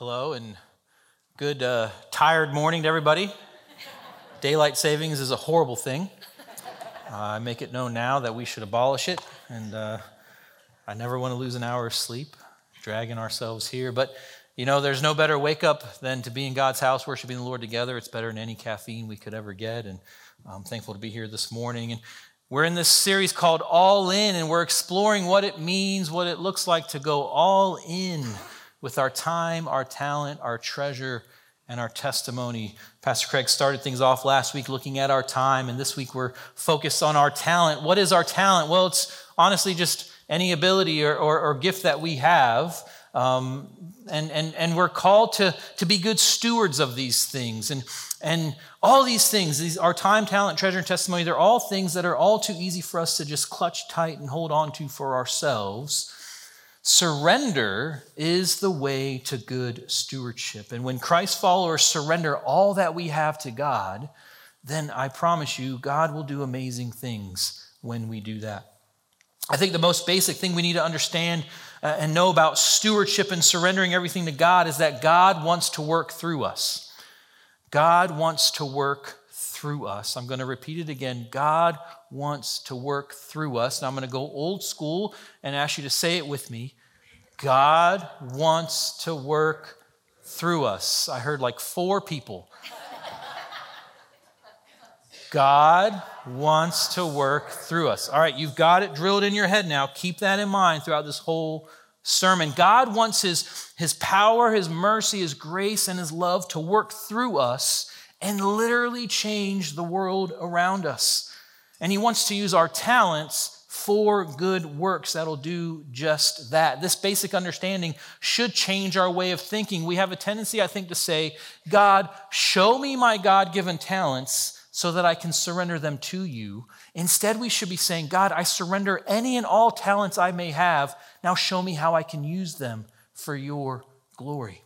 Hello and good uh, tired morning to everybody. Daylight savings is a horrible thing. Uh, I make it known now that we should abolish it, and uh, I never want to lose an hour of sleep dragging ourselves here. But you know, there's no better wake up than to be in God's house worshiping the Lord together. It's better than any caffeine we could ever get, and I'm thankful to be here this morning. And we're in this series called All In, and we're exploring what it means, what it looks like to go all in with our time, our talent, our treasure, and our testimony. Pastor Craig started things off last week looking at our time, and this week we're focused on our talent. What is our talent? Well, it's honestly just any ability or, or, or gift that we have. Um, and, and, and we're called to, to be good stewards of these things. And, and all these things, these, our time, talent, treasure, and testimony, they're all things that are all too easy for us to just clutch tight and hold on to for ourselves. Surrender is the way to good stewardship. And when Christ followers surrender all that we have to God, then I promise you, God will do amazing things when we do that. I think the most basic thing we need to understand uh, and know about stewardship and surrendering everything to God is that God wants to work through us. God wants to work through us. I'm going to repeat it again. God wants to work through us. Now I'm going to go old school and ask you to say it with me. God wants to work through us. I heard like four people. God wants to work through us. All right, you've got it drilled in your head now. Keep that in mind throughout this whole sermon. God wants his, his power, his mercy, his grace, and his love to work through us and literally change the world around us. And He wants to use our talents for good works that'll do just that. This basic understanding should change our way of thinking. We have a tendency, I think, to say, God, show me my God given talents so that I can surrender them to you. Instead, we should be saying, God, I surrender any and all talents I may have. Now show me how I can use them for your glory.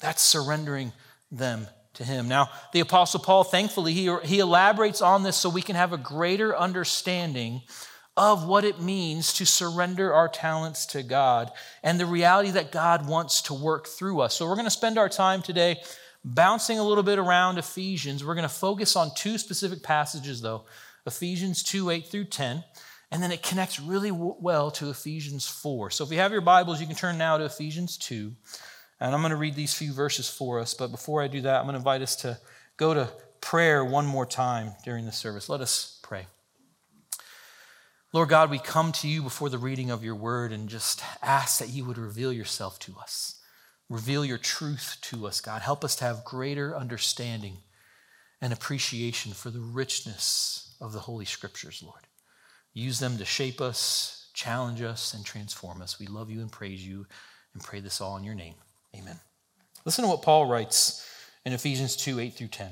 That's surrendering them to him. Now, the Apostle Paul, thankfully, he, he elaborates on this so we can have a greater understanding of what it means to surrender our talents to God and the reality that God wants to work through us. So, we're going to spend our time today bouncing a little bit around Ephesians. We're going to focus on two specific passages, though Ephesians 2 8 through 10. And then it connects really well to Ephesians 4. So, if you have your Bibles, you can turn now to Ephesians 2. And I'm going to read these few verses for us. But before I do that, I'm going to invite us to go to prayer one more time during the service. Let us pray. Lord God, we come to you before the reading of your word and just ask that you would reveal yourself to us. Reveal your truth to us, God. Help us to have greater understanding and appreciation for the richness of the Holy Scriptures, Lord. Use them to shape us, challenge us, and transform us. We love you and praise you and pray this all in your name. Amen. Listen to what Paul writes in Ephesians 2 8 through 10.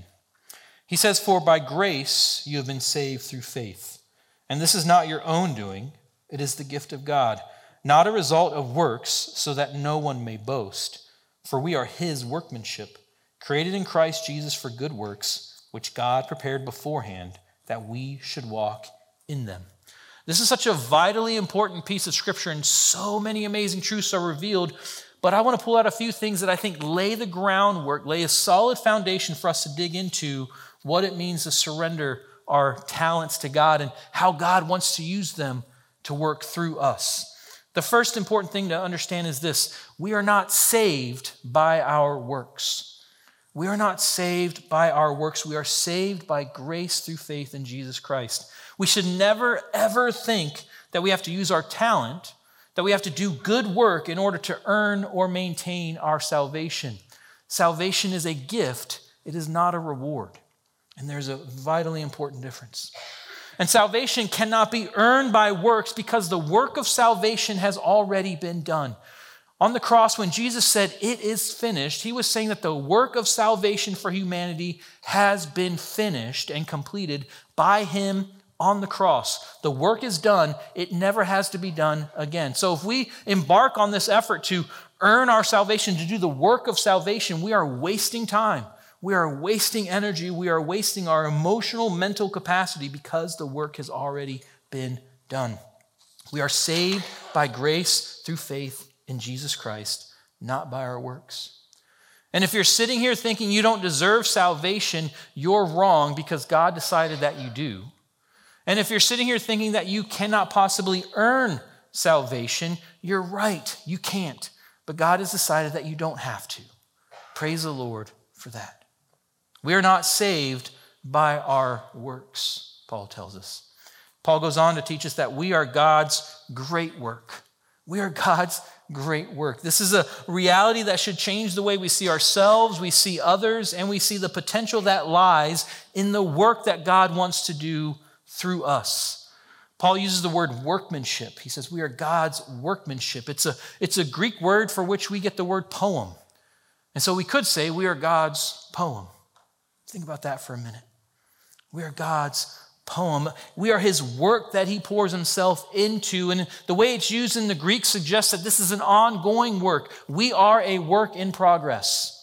He says, For by grace you have been saved through faith. And this is not your own doing, it is the gift of God, not a result of works, so that no one may boast. For we are his workmanship, created in Christ Jesus for good works, which God prepared beforehand that we should walk in them. This is such a vitally important piece of scripture, and so many amazing truths are revealed but I want to pull out a few things that I think lay the groundwork, lay a solid foundation for us to dig into what it means to surrender our talents to God and how God wants to use them to work through us. The first important thing to understand is this we are not saved by our works. We are not saved by our works. We are saved by grace through faith in Jesus Christ. We should never, ever think that we have to use our talent that we have to do good work in order to earn or maintain our salvation. Salvation is a gift, it is not a reward. And there's a vitally important difference. And salvation cannot be earned by works because the work of salvation has already been done. On the cross, when Jesus said, It is finished, he was saying that the work of salvation for humanity has been finished and completed by him on the cross. The work is done, it never has to be done again. So if we embark on this effort to earn our salvation, to do the work of salvation, we are wasting time. We are wasting energy. We are wasting our emotional, mental capacity because the work has already been done. We are saved by grace through faith in Jesus Christ, not by our works. And if you're sitting here thinking you don't deserve salvation, you're wrong because God decided that you do. And if you're sitting here thinking that you cannot possibly earn salvation, you're right, you can't. But God has decided that you don't have to. Praise the Lord for that. We are not saved by our works, Paul tells us. Paul goes on to teach us that we are God's great work. We are God's great work. This is a reality that should change the way we see ourselves, we see others, and we see the potential that lies in the work that God wants to do through us. Paul uses the word workmanship. He says we are God's workmanship. It's a, it's a Greek word for which we get the word poem. And so we could say we are God's poem. Think about that for a minute. We are God's poem. We are his work that he pours himself into. And the way it's used in the Greek suggests that this is an ongoing work. We are a work in progress.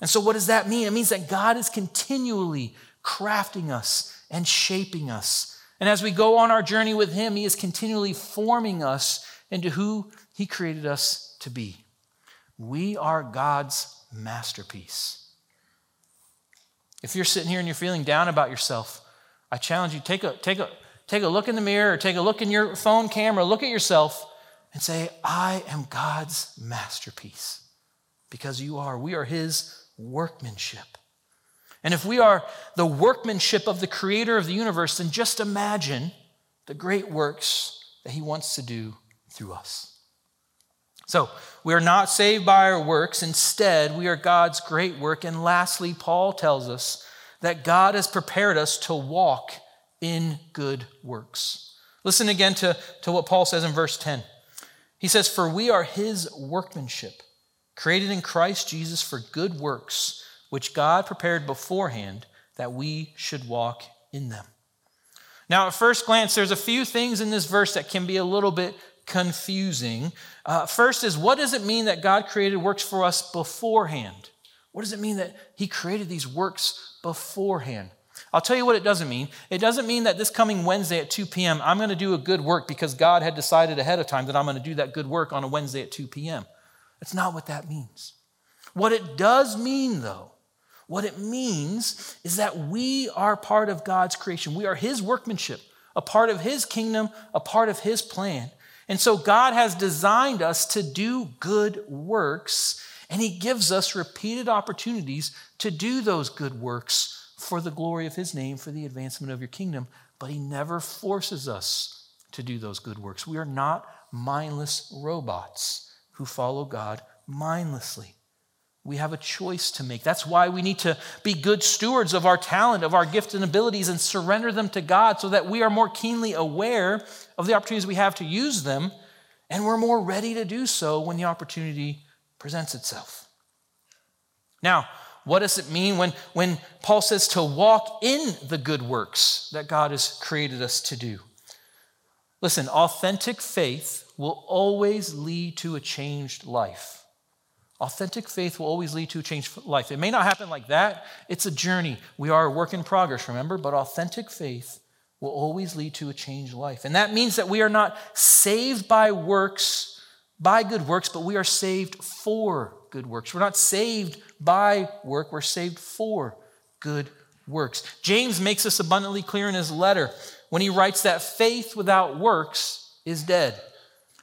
And so, what does that mean? It means that God is continually crafting us and shaping us. And as we go on our journey with him, he is continually forming us into who he created us to be. We are God's masterpiece. If you're sitting here and you're feeling down about yourself, I challenge you take a, take, a, take a look in the mirror, take a look in your phone camera, look at yourself, and say, I am God's masterpiece. Because you are. We are His workmanship. And if we are the workmanship of the creator of the universe, then just imagine the great works that He wants to do through us. So, we are not saved by our works. Instead, we are God's great work. And lastly, Paul tells us that God has prepared us to walk in good works. Listen again to, to what Paul says in verse 10. He says, For we are his workmanship, created in Christ Jesus for good works, which God prepared beforehand that we should walk in them. Now, at first glance, there's a few things in this verse that can be a little bit confusing. Uh, first is what does it mean that God created works for us beforehand? What does it mean that He created these works beforehand. I'll tell you what it doesn't mean. It doesn't mean that this coming Wednesday at 2 p.m., I'm going to do a good work because God had decided ahead of time that I'm going to do that good work on a Wednesday at 2 p.m. That's not what that means. What it does mean, though, what it means is that we are part of God's creation. We are His workmanship, a part of His kingdom, a part of His plan. And so God has designed us to do good works and He gives us repeated opportunities to do those good works for the glory of His name, for the advancement of your kingdom. But He never forces us to do those good works. We are not mindless robots who follow God mindlessly. We have a choice to make. That's why we need to be good stewards of our talent, of our gifts and abilities, and surrender them to God so that we are more keenly aware of the opportunities we have to use them, and we're more ready to do so when the opportunity presents itself. Now, what does it mean when, when Paul says to walk in the good works that God has created us to do? Listen, authentic faith will always lead to a changed life. Authentic faith will always lead to a changed life. It may not happen like that, it's a journey. We are a work in progress, remember? But authentic faith will always lead to a changed life. And that means that we are not saved by works by good works, but we are saved for good works. We're not saved by work, we're saved for good works. James makes this abundantly clear in his letter when he writes that faith without works is dead.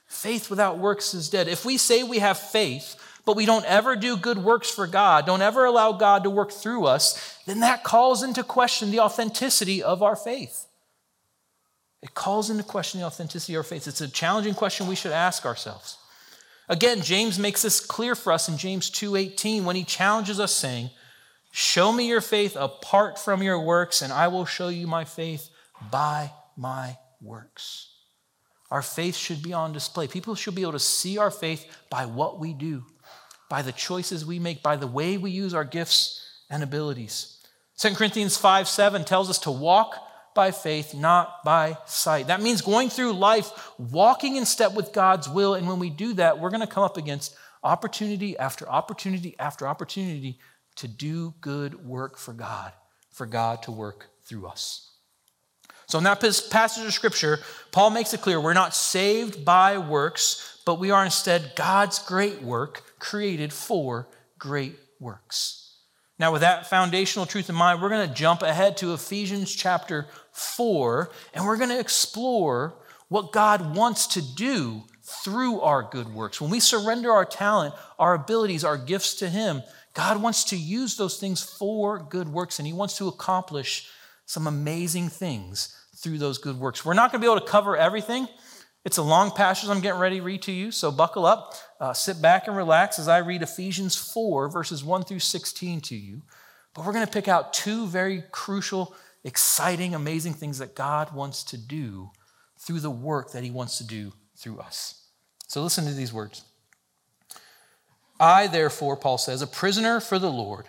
Faith without works is dead. If we say we have faith, but we don't ever do good works for God, don't ever allow God to work through us, then that calls into question the authenticity of our faith. It calls into question the authenticity of our faith. It's a challenging question we should ask ourselves. Again, James makes this clear for us in James 2:18 when he challenges us saying, "Show me your faith apart from your works, and I will show you my faith by my works." Our faith should be on display. People should be able to see our faith by what we do, by the choices we make, by the way we use our gifts and abilities. 2 Corinthians 5 7 tells us to walk by faith, not by sight. That means going through life, walking in step with God's will. And when we do that, we're going to come up against opportunity after opportunity after opportunity to do good work for God, for God to work through us. So, in that passage of scripture, Paul makes it clear we're not saved by works, but we are instead God's great work created for great works. Now, with that foundational truth in mind, we're going to jump ahead to Ephesians chapter 4, and we're going to explore what God wants to do through our good works. When we surrender our talent, our abilities, our gifts to Him, God wants to use those things for good works, and He wants to accomplish some amazing things through those good works. We're not going to be able to cover everything. It's a long passage I'm getting ready to read to you, so buckle up, uh, sit back and relax as I read Ephesians 4, verses 1 through 16 to you. But we're going to pick out two very crucial, exciting, amazing things that God wants to do through the work that He wants to do through us. So listen to these words. I, therefore, Paul says, a prisoner for the Lord,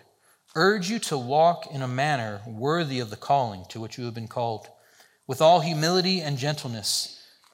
urge you to walk in a manner worthy of the calling to which you have been called, with all humility and gentleness,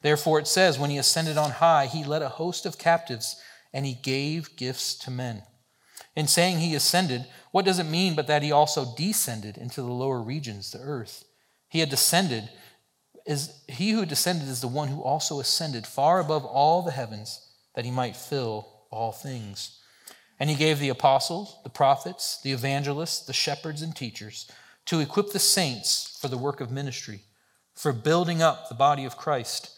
Therefore it says, when he ascended on high, he led a host of captives and he gave gifts to men. In saying he ascended, what does it mean but that he also descended into the lower regions, the earth? He had descended, is he who descended is the one who also ascended far above all the heavens, that he might fill all things. And he gave the apostles, the prophets, the evangelists, the shepherds, and teachers to equip the saints for the work of ministry, for building up the body of Christ,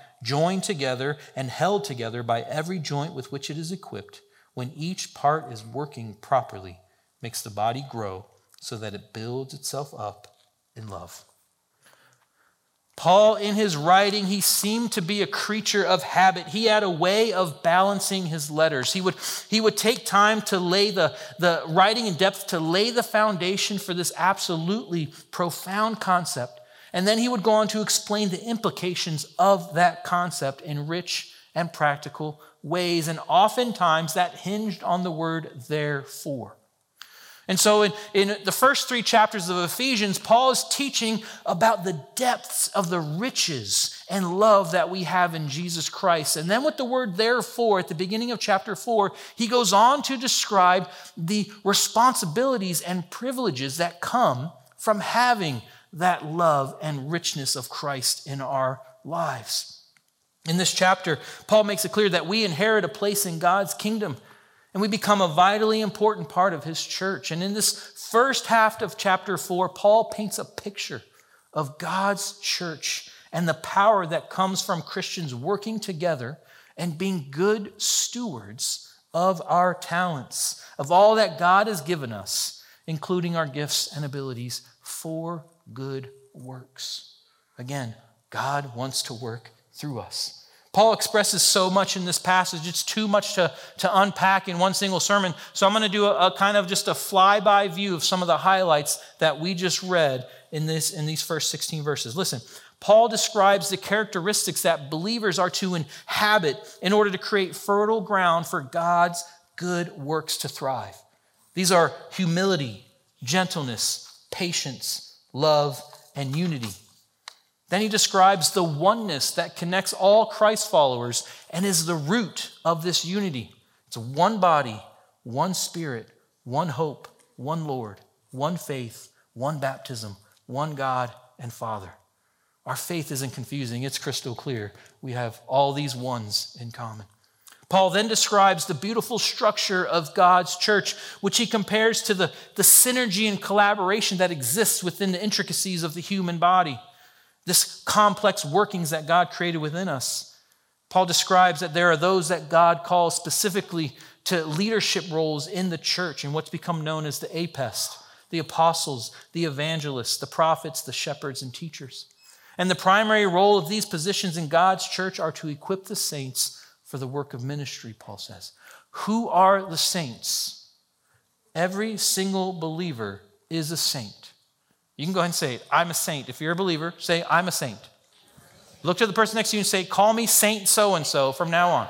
joined together and held together by every joint with which it is equipped, when each part is working properly, makes the body grow so that it builds itself up in love. Paul, in his writing, he seemed to be a creature of habit. He had a way of balancing his letters. He would, he would take time to lay the, the writing in depth, to lay the foundation for this absolutely profound concept. And then he would go on to explain the implications of that concept in rich and practical ways. And oftentimes that hinged on the word therefore. And so, in, in the first three chapters of Ephesians, Paul is teaching about the depths of the riches and love that we have in Jesus Christ. And then, with the word therefore at the beginning of chapter four, he goes on to describe the responsibilities and privileges that come from having that love and richness of Christ in our lives. In this chapter, Paul makes it clear that we inherit a place in God's kingdom and we become a vitally important part of his church. And in this first half of chapter four, Paul paints a picture of God's church and the power that comes from Christians working together and being good stewards of our talents, of all that God has given us, including our gifts and abilities for good works. Again, God wants to work through us. Paul expresses so much in this passage, it's too much to, to unpack in one single sermon. So I'm going to do a, a kind of just a flyby view of some of the highlights that we just read in, this, in these first 16 verses. Listen, Paul describes the characteristics that believers are to inhabit in order to create fertile ground for God's good works to thrive. These are humility, gentleness, patience, love, and unity. Then he describes the oneness that connects all Christ followers and is the root of this unity. It's one body, one spirit, one hope, one Lord, one faith, one baptism, one God and Father. Our faith isn't confusing, it's crystal clear. We have all these ones in common. Paul then describes the beautiful structure of God's church, which he compares to the, the synergy and collaboration that exists within the intricacies of the human body this complex workings that God created within us. Paul describes that there are those that God calls specifically to leadership roles in the church and what's become known as the APEST, the apostles, the evangelists, the prophets, the shepherds, and teachers. And the primary role of these positions in God's church are to equip the saints for the work of ministry, Paul says. Who are the saints? Every single believer is a saint. You can go ahead and say it. I'm a saint. If you're a believer, say, I'm a saint. Look to the person next to you and say, Call me Saint so and so from now on.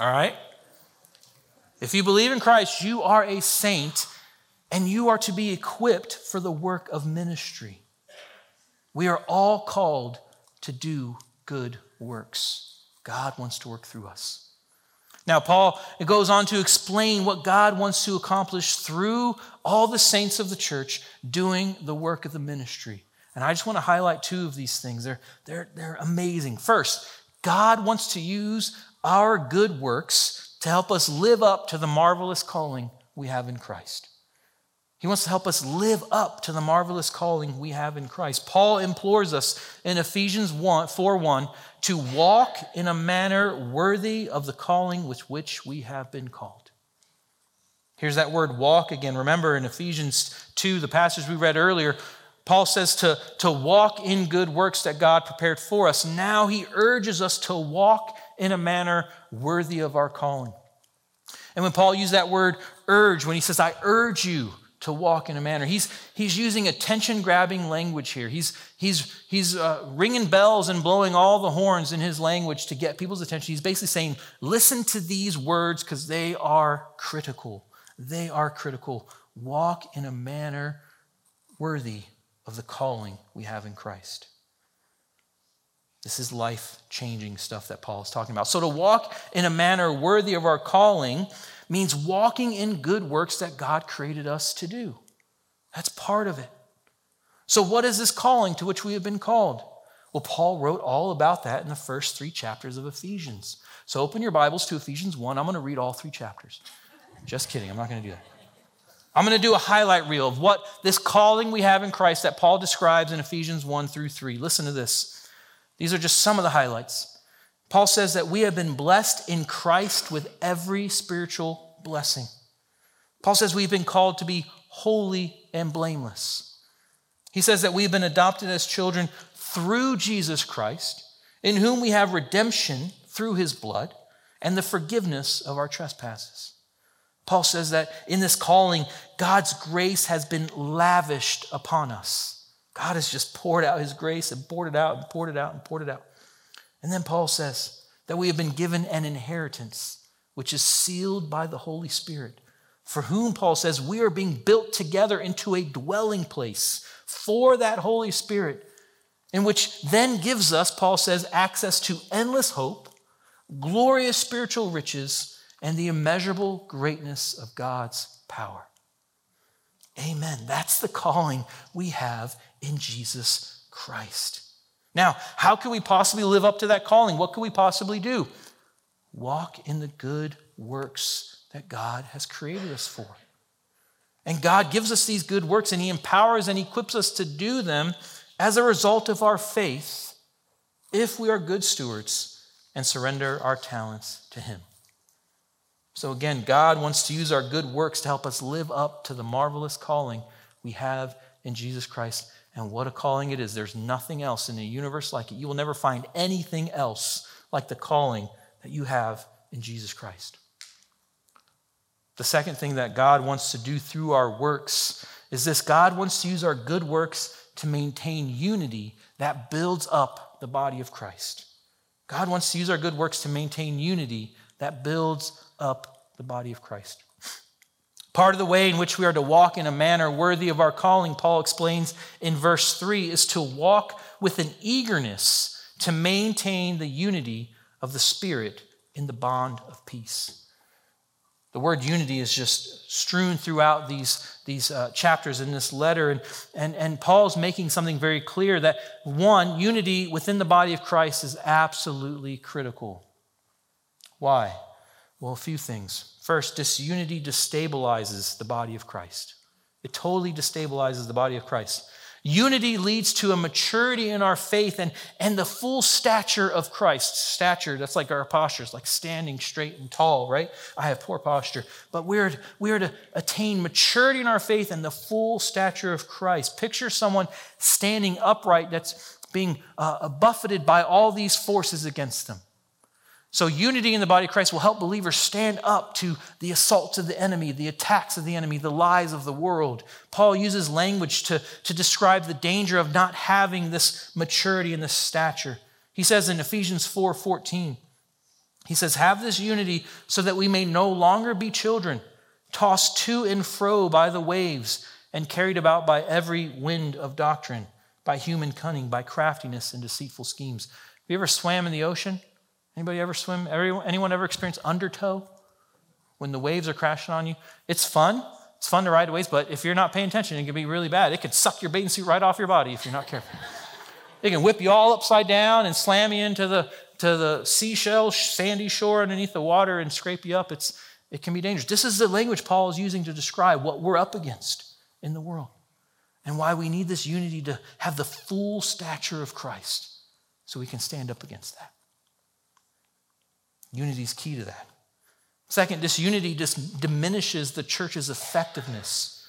All right? If you believe in Christ, you are a saint and you are to be equipped for the work of ministry. We are all called to do good works. God wants to work through us. Now, Paul it goes on to explain what God wants to accomplish through all the saints of the church doing the work of the ministry. And I just want to highlight two of these things. They're, they're, they're amazing. First, God wants to use our good works to help us live up to the marvelous calling we have in Christ. He wants to help us live up to the marvelous calling we have in Christ. Paul implores us in Ephesians 1, 4 1 to walk in a manner worthy of the calling with which we have been called. Here's that word walk again. Remember in Ephesians 2, the passage we read earlier, Paul says to, to walk in good works that God prepared for us. Now he urges us to walk in a manner worthy of our calling. And when Paul used that word urge, when he says, I urge you to walk in a manner, he's, he's using attention grabbing language here. He's, he's, he's uh, ringing bells and blowing all the horns in his language to get people's attention. He's basically saying, listen to these words because they are critical. They are critical. Walk in a manner worthy of the calling we have in Christ. This is life changing stuff that Paul is talking about. So, to walk in a manner worthy of our calling means walking in good works that God created us to do. That's part of it. So, what is this calling to which we have been called? Well, Paul wrote all about that in the first three chapters of Ephesians. So, open your Bibles to Ephesians 1. I'm going to read all three chapters. Just kidding, I'm not going to do that. I'm going to do a highlight reel of what this calling we have in Christ that Paul describes in Ephesians 1 through 3. Listen to this. These are just some of the highlights. Paul says that we have been blessed in Christ with every spiritual blessing. Paul says we've been called to be holy and blameless. He says that we've been adopted as children through Jesus Christ, in whom we have redemption through his blood and the forgiveness of our trespasses. Paul says that in this calling, God's grace has been lavished upon us. God has just poured out his grace and poured it out and poured it out and poured it out. And then Paul says that we have been given an inheritance which is sealed by the Holy Spirit, for whom, Paul says, we are being built together into a dwelling place for that Holy Spirit, in which then gives us, Paul says, access to endless hope, glorious spiritual riches and the immeasurable greatness of God's power. Amen. That's the calling we have in Jesus Christ. Now, how can we possibly live up to that calling? What can we possibly do? Walk in the good works that God has created us for. And God gives us these good works and He empowers and equips us to do them as a result of our faith if we are good stewards and surrender our talents to Him. So again, God wants to use our good works to help us live up to the marvelous calling we have in Jesus Christ. And what a calling it is. There's nothing else in the universe like it. You will never find anything else like the calling that you have in Jesus Christ. The second thing that God wants to do through our works is this God wants to use our good works to maintain unity that builds up the body of Christ. God wants to use our good works to maintain unity that builds up the body of Christ. Part of the way in which we are to walk in a manner worthy of our calling, Paul explains in verse 3, is to walk with an eagerness to maintain the unity of the Spirit in the bond of peace. The word unity is just strewn throughout these, these uh, chapters in this letter. And, and, and Paul's making something very clear that one, unity within the body of Christ is absolutely critical. Why? Well, a few things. First, disunity destabilizes the body of Christ. It totally destabilizes the body of Christ. Unity leads to a maturity in our faith and, and the full stature of Christ. Stature, that's like our posture, it's like standing straight and tall, right? I have poor posture. But we're, we're to attain maturity in our faith and the full stature of Christ. Picture someone standing upright that's being uh, buffeted by all these forces against them. So, unity in the body of Christ will help believers stand up to the assaults of the enemy, the attacks of the enemy, the lies of the world. Paul uses language to, to describe the danger of not having this maturity and this stature. He says in Ephesians 4 14, he says, Have this unity so that we may no longer be children, tossed to and fro by the waves, and carried about by every wind of doctrine, by human cunning, by craftiness and deceitful schemes. Have you ever swam in the ocean? Anybody ever swim? Anyone ever experience undertow when the waves are crashing on you? It's fun. It's fun to ride waves, but if you're not paying attention, it can be really bad. It can suck your bathing suit right off your body if you're not careful. It can whip you all upside down and slam you into the to the seashell, sandy shore underneath the water and scrape you up. It's, it can be dangerous. This is the language Paul is using to describe what we're up against in the world and why we need this unity to have the full stature of Christ so we can stand up against that. Unity is key to that. Second, disunity just diminishes the church's effectiveness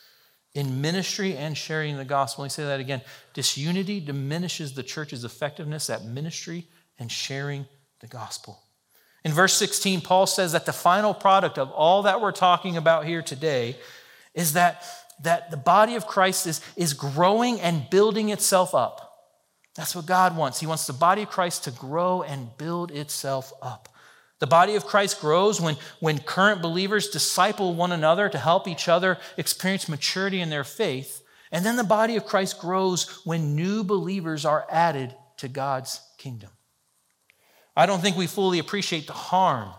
in ministry and sharing the gospel. Let me say that again. Disunity diminishes the church's effectiveness at ministry and sharing the gospel. In verse 16, Paul says that the final product of all that we're talking about here today is that, that the body of Christ is, is growing and building itself up. That's what God wants. He wants the body of Christ to grow and build itself up. The body of Christ grows when, when current believers disciple one another to help each other experience maturity in their faith. And then the body of Christ grows when new believers are added to God's kingdom. I don't think we fully appreciate the harm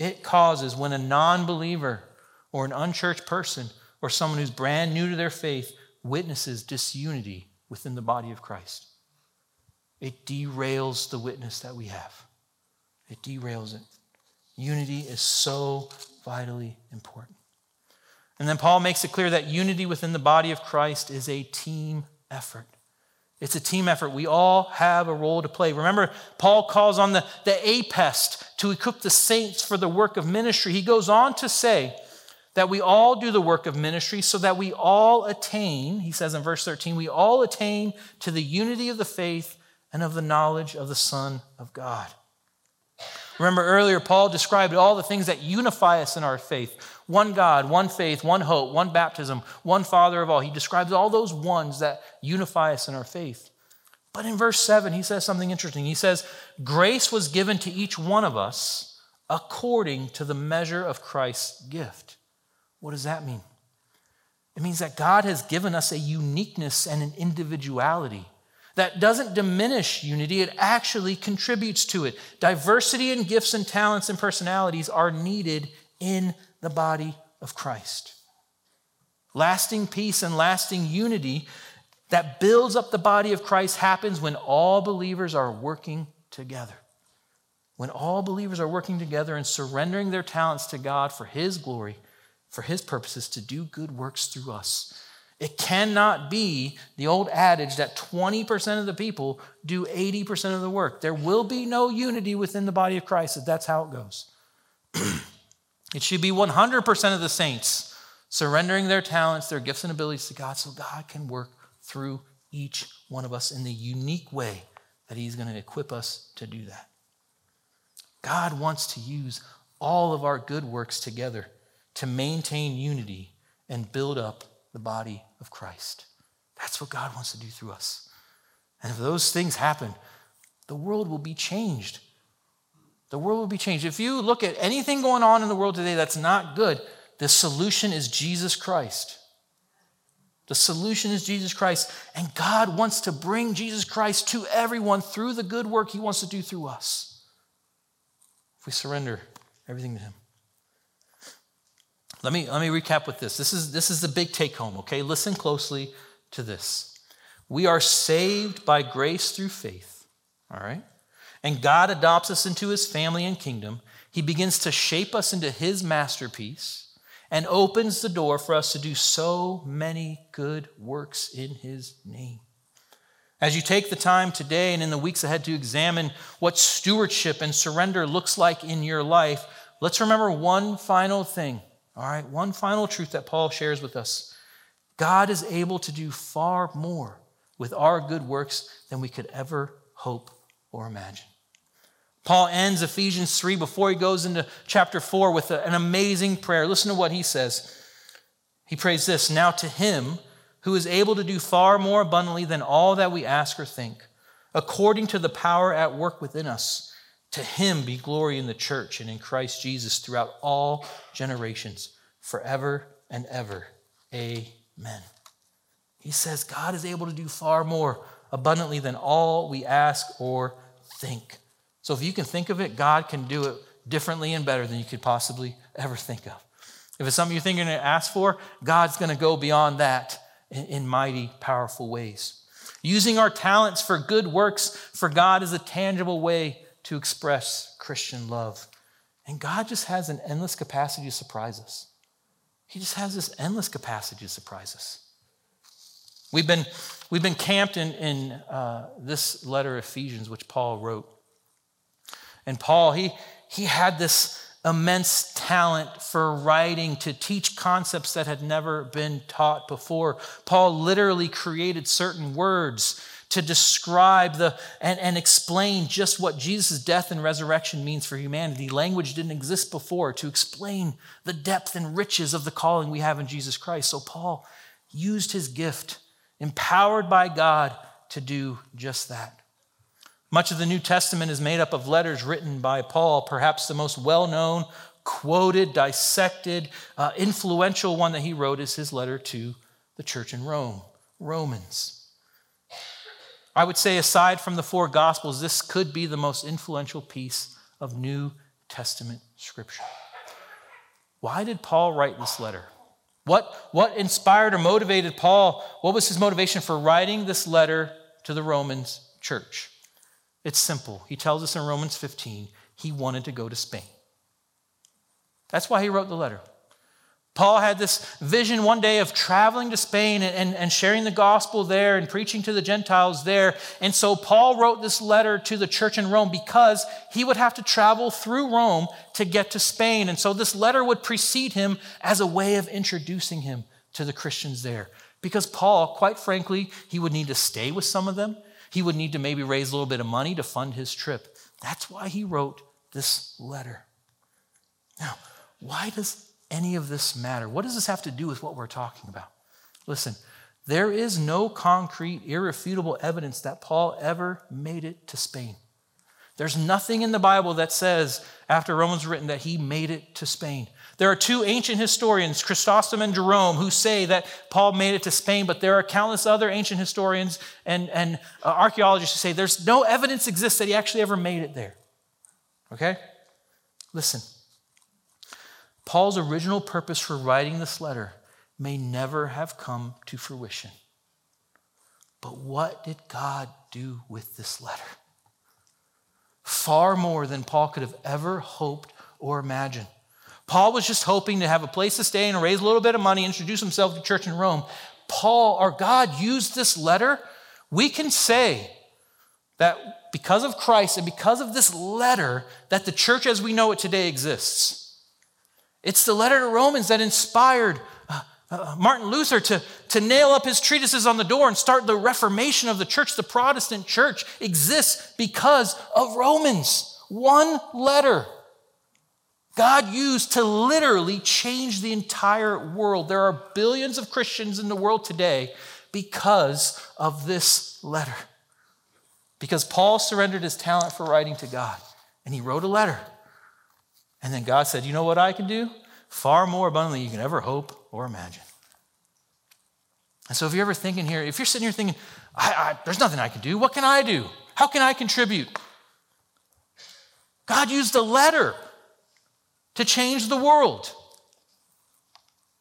it causes when a non believer or an unchurched person or someone who's brand new to their faith witnesses disunity within the body of Christ. It derails the witness that we have. It derails it. Unity is so vitally important. And then Paul makes it clear that unity within the body of Christ is a team effort. It's a team effort. We all have a role to play. Remember, Paul calls on the, the APEST to equip the saints for the work of ministry. He goes on to say that we all do the work of ministry so that we all attain, he says in verse 13, we all attain to the unity of the faith and of the knowledge of the Son of God. Remember earlier, Paul described all the things that unify us in our faith one God, one faith, one hope, one baptism, one Father of all. He describes all those ones that unify us in our faith. But in verse 7, he says something interesting. He says, Grace was given to each one of us according to the measure of Christ's gift. What does that mean? It means that God has given us a uniqueness and an individuality that doesn't diminish unity, it actually contributes to it. Diversity in gifts and talents and personalities are needed in the body of Christ. Lasting peace and lasting unity that builds up the body of Christ happens when all believers are working together. When all believers are working together and surrendering their talents to God for His glory, for His purposes, to do good works through us. It cannot be the old adage that 20% of the people do 80% of the work. There will be no unity within the body of Christ if that's how it goes. it should be 100% of the saints surrendering their talents, their gifts, and abilities to God so God can work through each one of us in the unique way that He's going to equip us to do that. God wants to use all of our good works together to maintain unity and build up the body of Christ. That's what God wants to do through us. And if those things happen, the world will be changed. The world will be changed. If you look at anything going on in the world today that's not good, the solution is Jesus Christ. The solution is Jesus Christ. And God wants to bring Jesus Christ to everyone through the good work He wants to do through us. If we surrender everything to Him. Let me, let me recap with this. This is, this is the big take home, okay? Listen closely to this. We are saved by grace through faith, all right? And God adopts us into his family and kingdom. He begins to shape us into his masterpiece. and opens the door for us to do so many good works in His name. As you take the time today and in the weeks ahead to examine what stewardship and surrender looks like in your life, let's remember one final thing, all right? One final truth that Paul shares with us. God is able to do far more with our good works than we could ever hope or imagine. Paul ends Ephesians 3 before he goes into chapter 4 with an amazing prayer. Listen to what he says. He prays this Now to him who is able to do far more abundantly than all that we ask or think, according to the power at work within us. To him be glory in the church and in Christ Jesus throughout all generations, forever and ever. Amen. He says God is able to do far more abundantly than all we ask or think. So if you can think of it, God can do it differently and better than you could possibly ever think of. If it's something you're thinking to ask for, God's going to go beyond that in, in mighty, powerful ways. Using our talents for good works for God is a tangible way to express Christian love. And God just has an endless capacity to surprise us. He just has this endless capacity to surprise us. We've been, we've been camped in, in uh, this letter of Ephesians, which Paul wrote. And Paul, he, he had this immense talent for writing to teach concepts that had never been taught before. Paul literally created certain words to describe the and, and explain just what Jesus' death and resurrection means for humanity. Language didn't exist before to explain the depth and riches of the calling we have in Jesus Christ. So Paul used his gift, empowered by God, to do just that. Much of the New Testament is made up of letters written by Paul, perhaps the most well known, quoted, dissected, uh, influential one that he wrote is his letter to the church in Rome, Romans. I would say, aside from the four Gospels, this could be the most influential piece of New Testament scripture. Why did Paul write this letter? What, what inspired or motivated Paul? What was his motivation for writing this letter to the Romans church? It's simple. He tells us in Romans 15 he wanted to go to Spain. That's why he wrote the letter. Paul had this vision one day of traveling to Spain and, and, and, sharing the gospel there and preaching to the Gentiles there. And so Paul wrote this letter to the church in Rome because he would have to travel through Rome to get to Spain. And so this letter would precede him as a way of introducing him to the Christians there. Because Paul, quite frankly, he would need to stay with some of them. He would need to maybe raise a little bit of money to fund his trip. That's why he wrote this letter. Now, why does any of this matter? What does this have to do with what we're talking about? Listen, there is no concrete, irrefutable evidence that Paul ever made it to Spain. There's nothing in the Bible that says, after Romans written, that he made it to Spain. There are two ancient historians, Chrysostom and Jerome, who say that Paul made it to Spain, but there are countless other ancient historians and, and uh, archaeologists who say there's no evidence exists that he actually ever made it there. Okay? Listen. Paul's original purpose for writing this letter may never have come to fruition. But what did God do with this letter? Far more than Paul could have ever hoped or imagined. Paul was just hoping to have a place to stay and raise a little bit of money, introduce himself to church in Rome. Paul, our God, used this letter. We can say that because of Christ and because of this letter, that the church as we know it today exists. It's the letter to Romans that inspired uh, uh, Martin Luther to, to nail up his treatises on the door and start the Reformation of the church. The Protestant church exists because of Romans. One letter. God used to literally change the entire world. There are billions of Christians in the world today because of this letter. Because Paul surrendered his talent for writing to God and he wrote a letter. And then God said, You know what I can do? Far more abundantly than you can ever hope or imagine. And so if you're ever thinking here, if you're sitting here thinking, I, I, There's nothing I can do, what can I do? How can I contribute? God used a letter to change the world.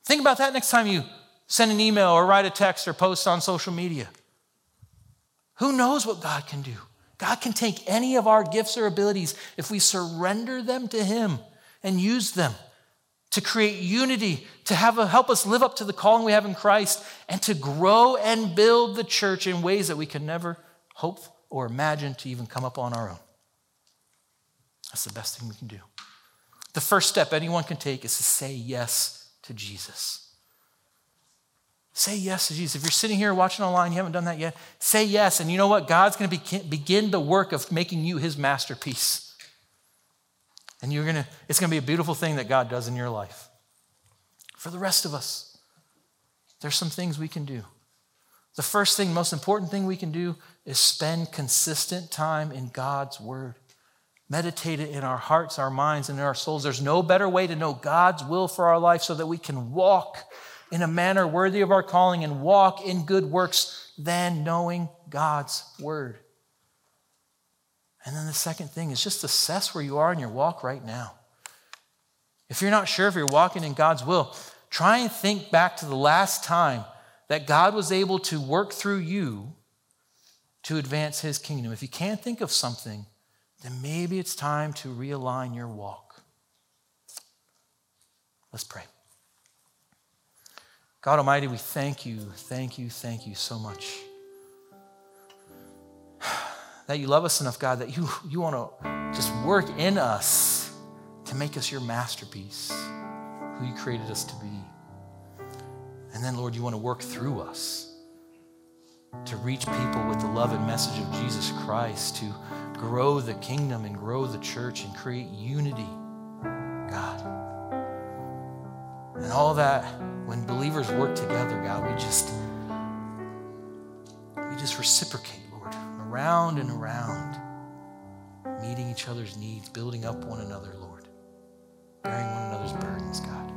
Think about that next time you send an email or write a text or post on social media. Who knows what God can do? God can take any of our gifts or abilities if we surrender them to Him and use them. to create unity, to have a, help us live up to the calling we have in Christ, and to grow and build the church in ways that we can never hope or imagine to even come up on our own. That's the best thing we can do. The first step anyone can take is to say yes to Jesus. Say yes to Jesus. If you're sitting here watching online, you haven't done that yet, say yes. And you know what? God's going to begin the work of making you his masterpiece. And you're going to, it's going to be a beautiful thing that God does in your life. For the rest of us, there's some things we can do. The first thing, most important thing we can do is spend consistent time in God's Word. Meditate it in our hearts, our minds, and in our souls. There's no better way to know God's will for our life so that we can walk in a manner worthy of our calling and walk in good works than knowing God's Word. And then the second thing is just assess where you are in your walk right now. If you're not sure if you're walking in God's will, try and think back to the last time that God was able to work through you to advance his kingdom. If you can't think of something, then maybe it's time to realign your walk. Let's pray. God Almighty, we thank you, thank you, thank you so much. That you love us enough, God, that you, you want to just work in us to make us your masterpiece, who you created us to be. And then, Lord, you want to work through us to reach people with the love and message of Jesus Christ, to grow the kingdom and grow the church and create unity, And all that, when believers work together, God, we just we just reciprocate, Lord, around and around, meeting each other's needs, building up one another, Lord, bearing one another's burdens, God.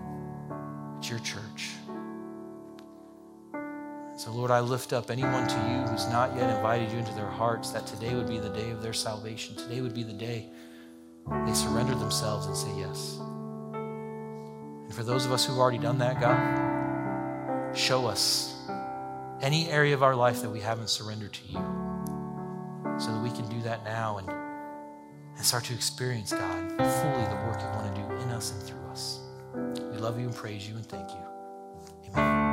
It's your church. So, Lord, I lift up anyone to you who's not yet invited you into their hearts, that today would be the day of their salvation. Today would be the day they surrender themselves and say yes. And for those of us who've already done that, God, show us any area of our life that we haven't surrendered to you so that we can do that now and, and start to experience, God, fully the work you want to do in us and through us. We love you and praise you and thank you. Amen.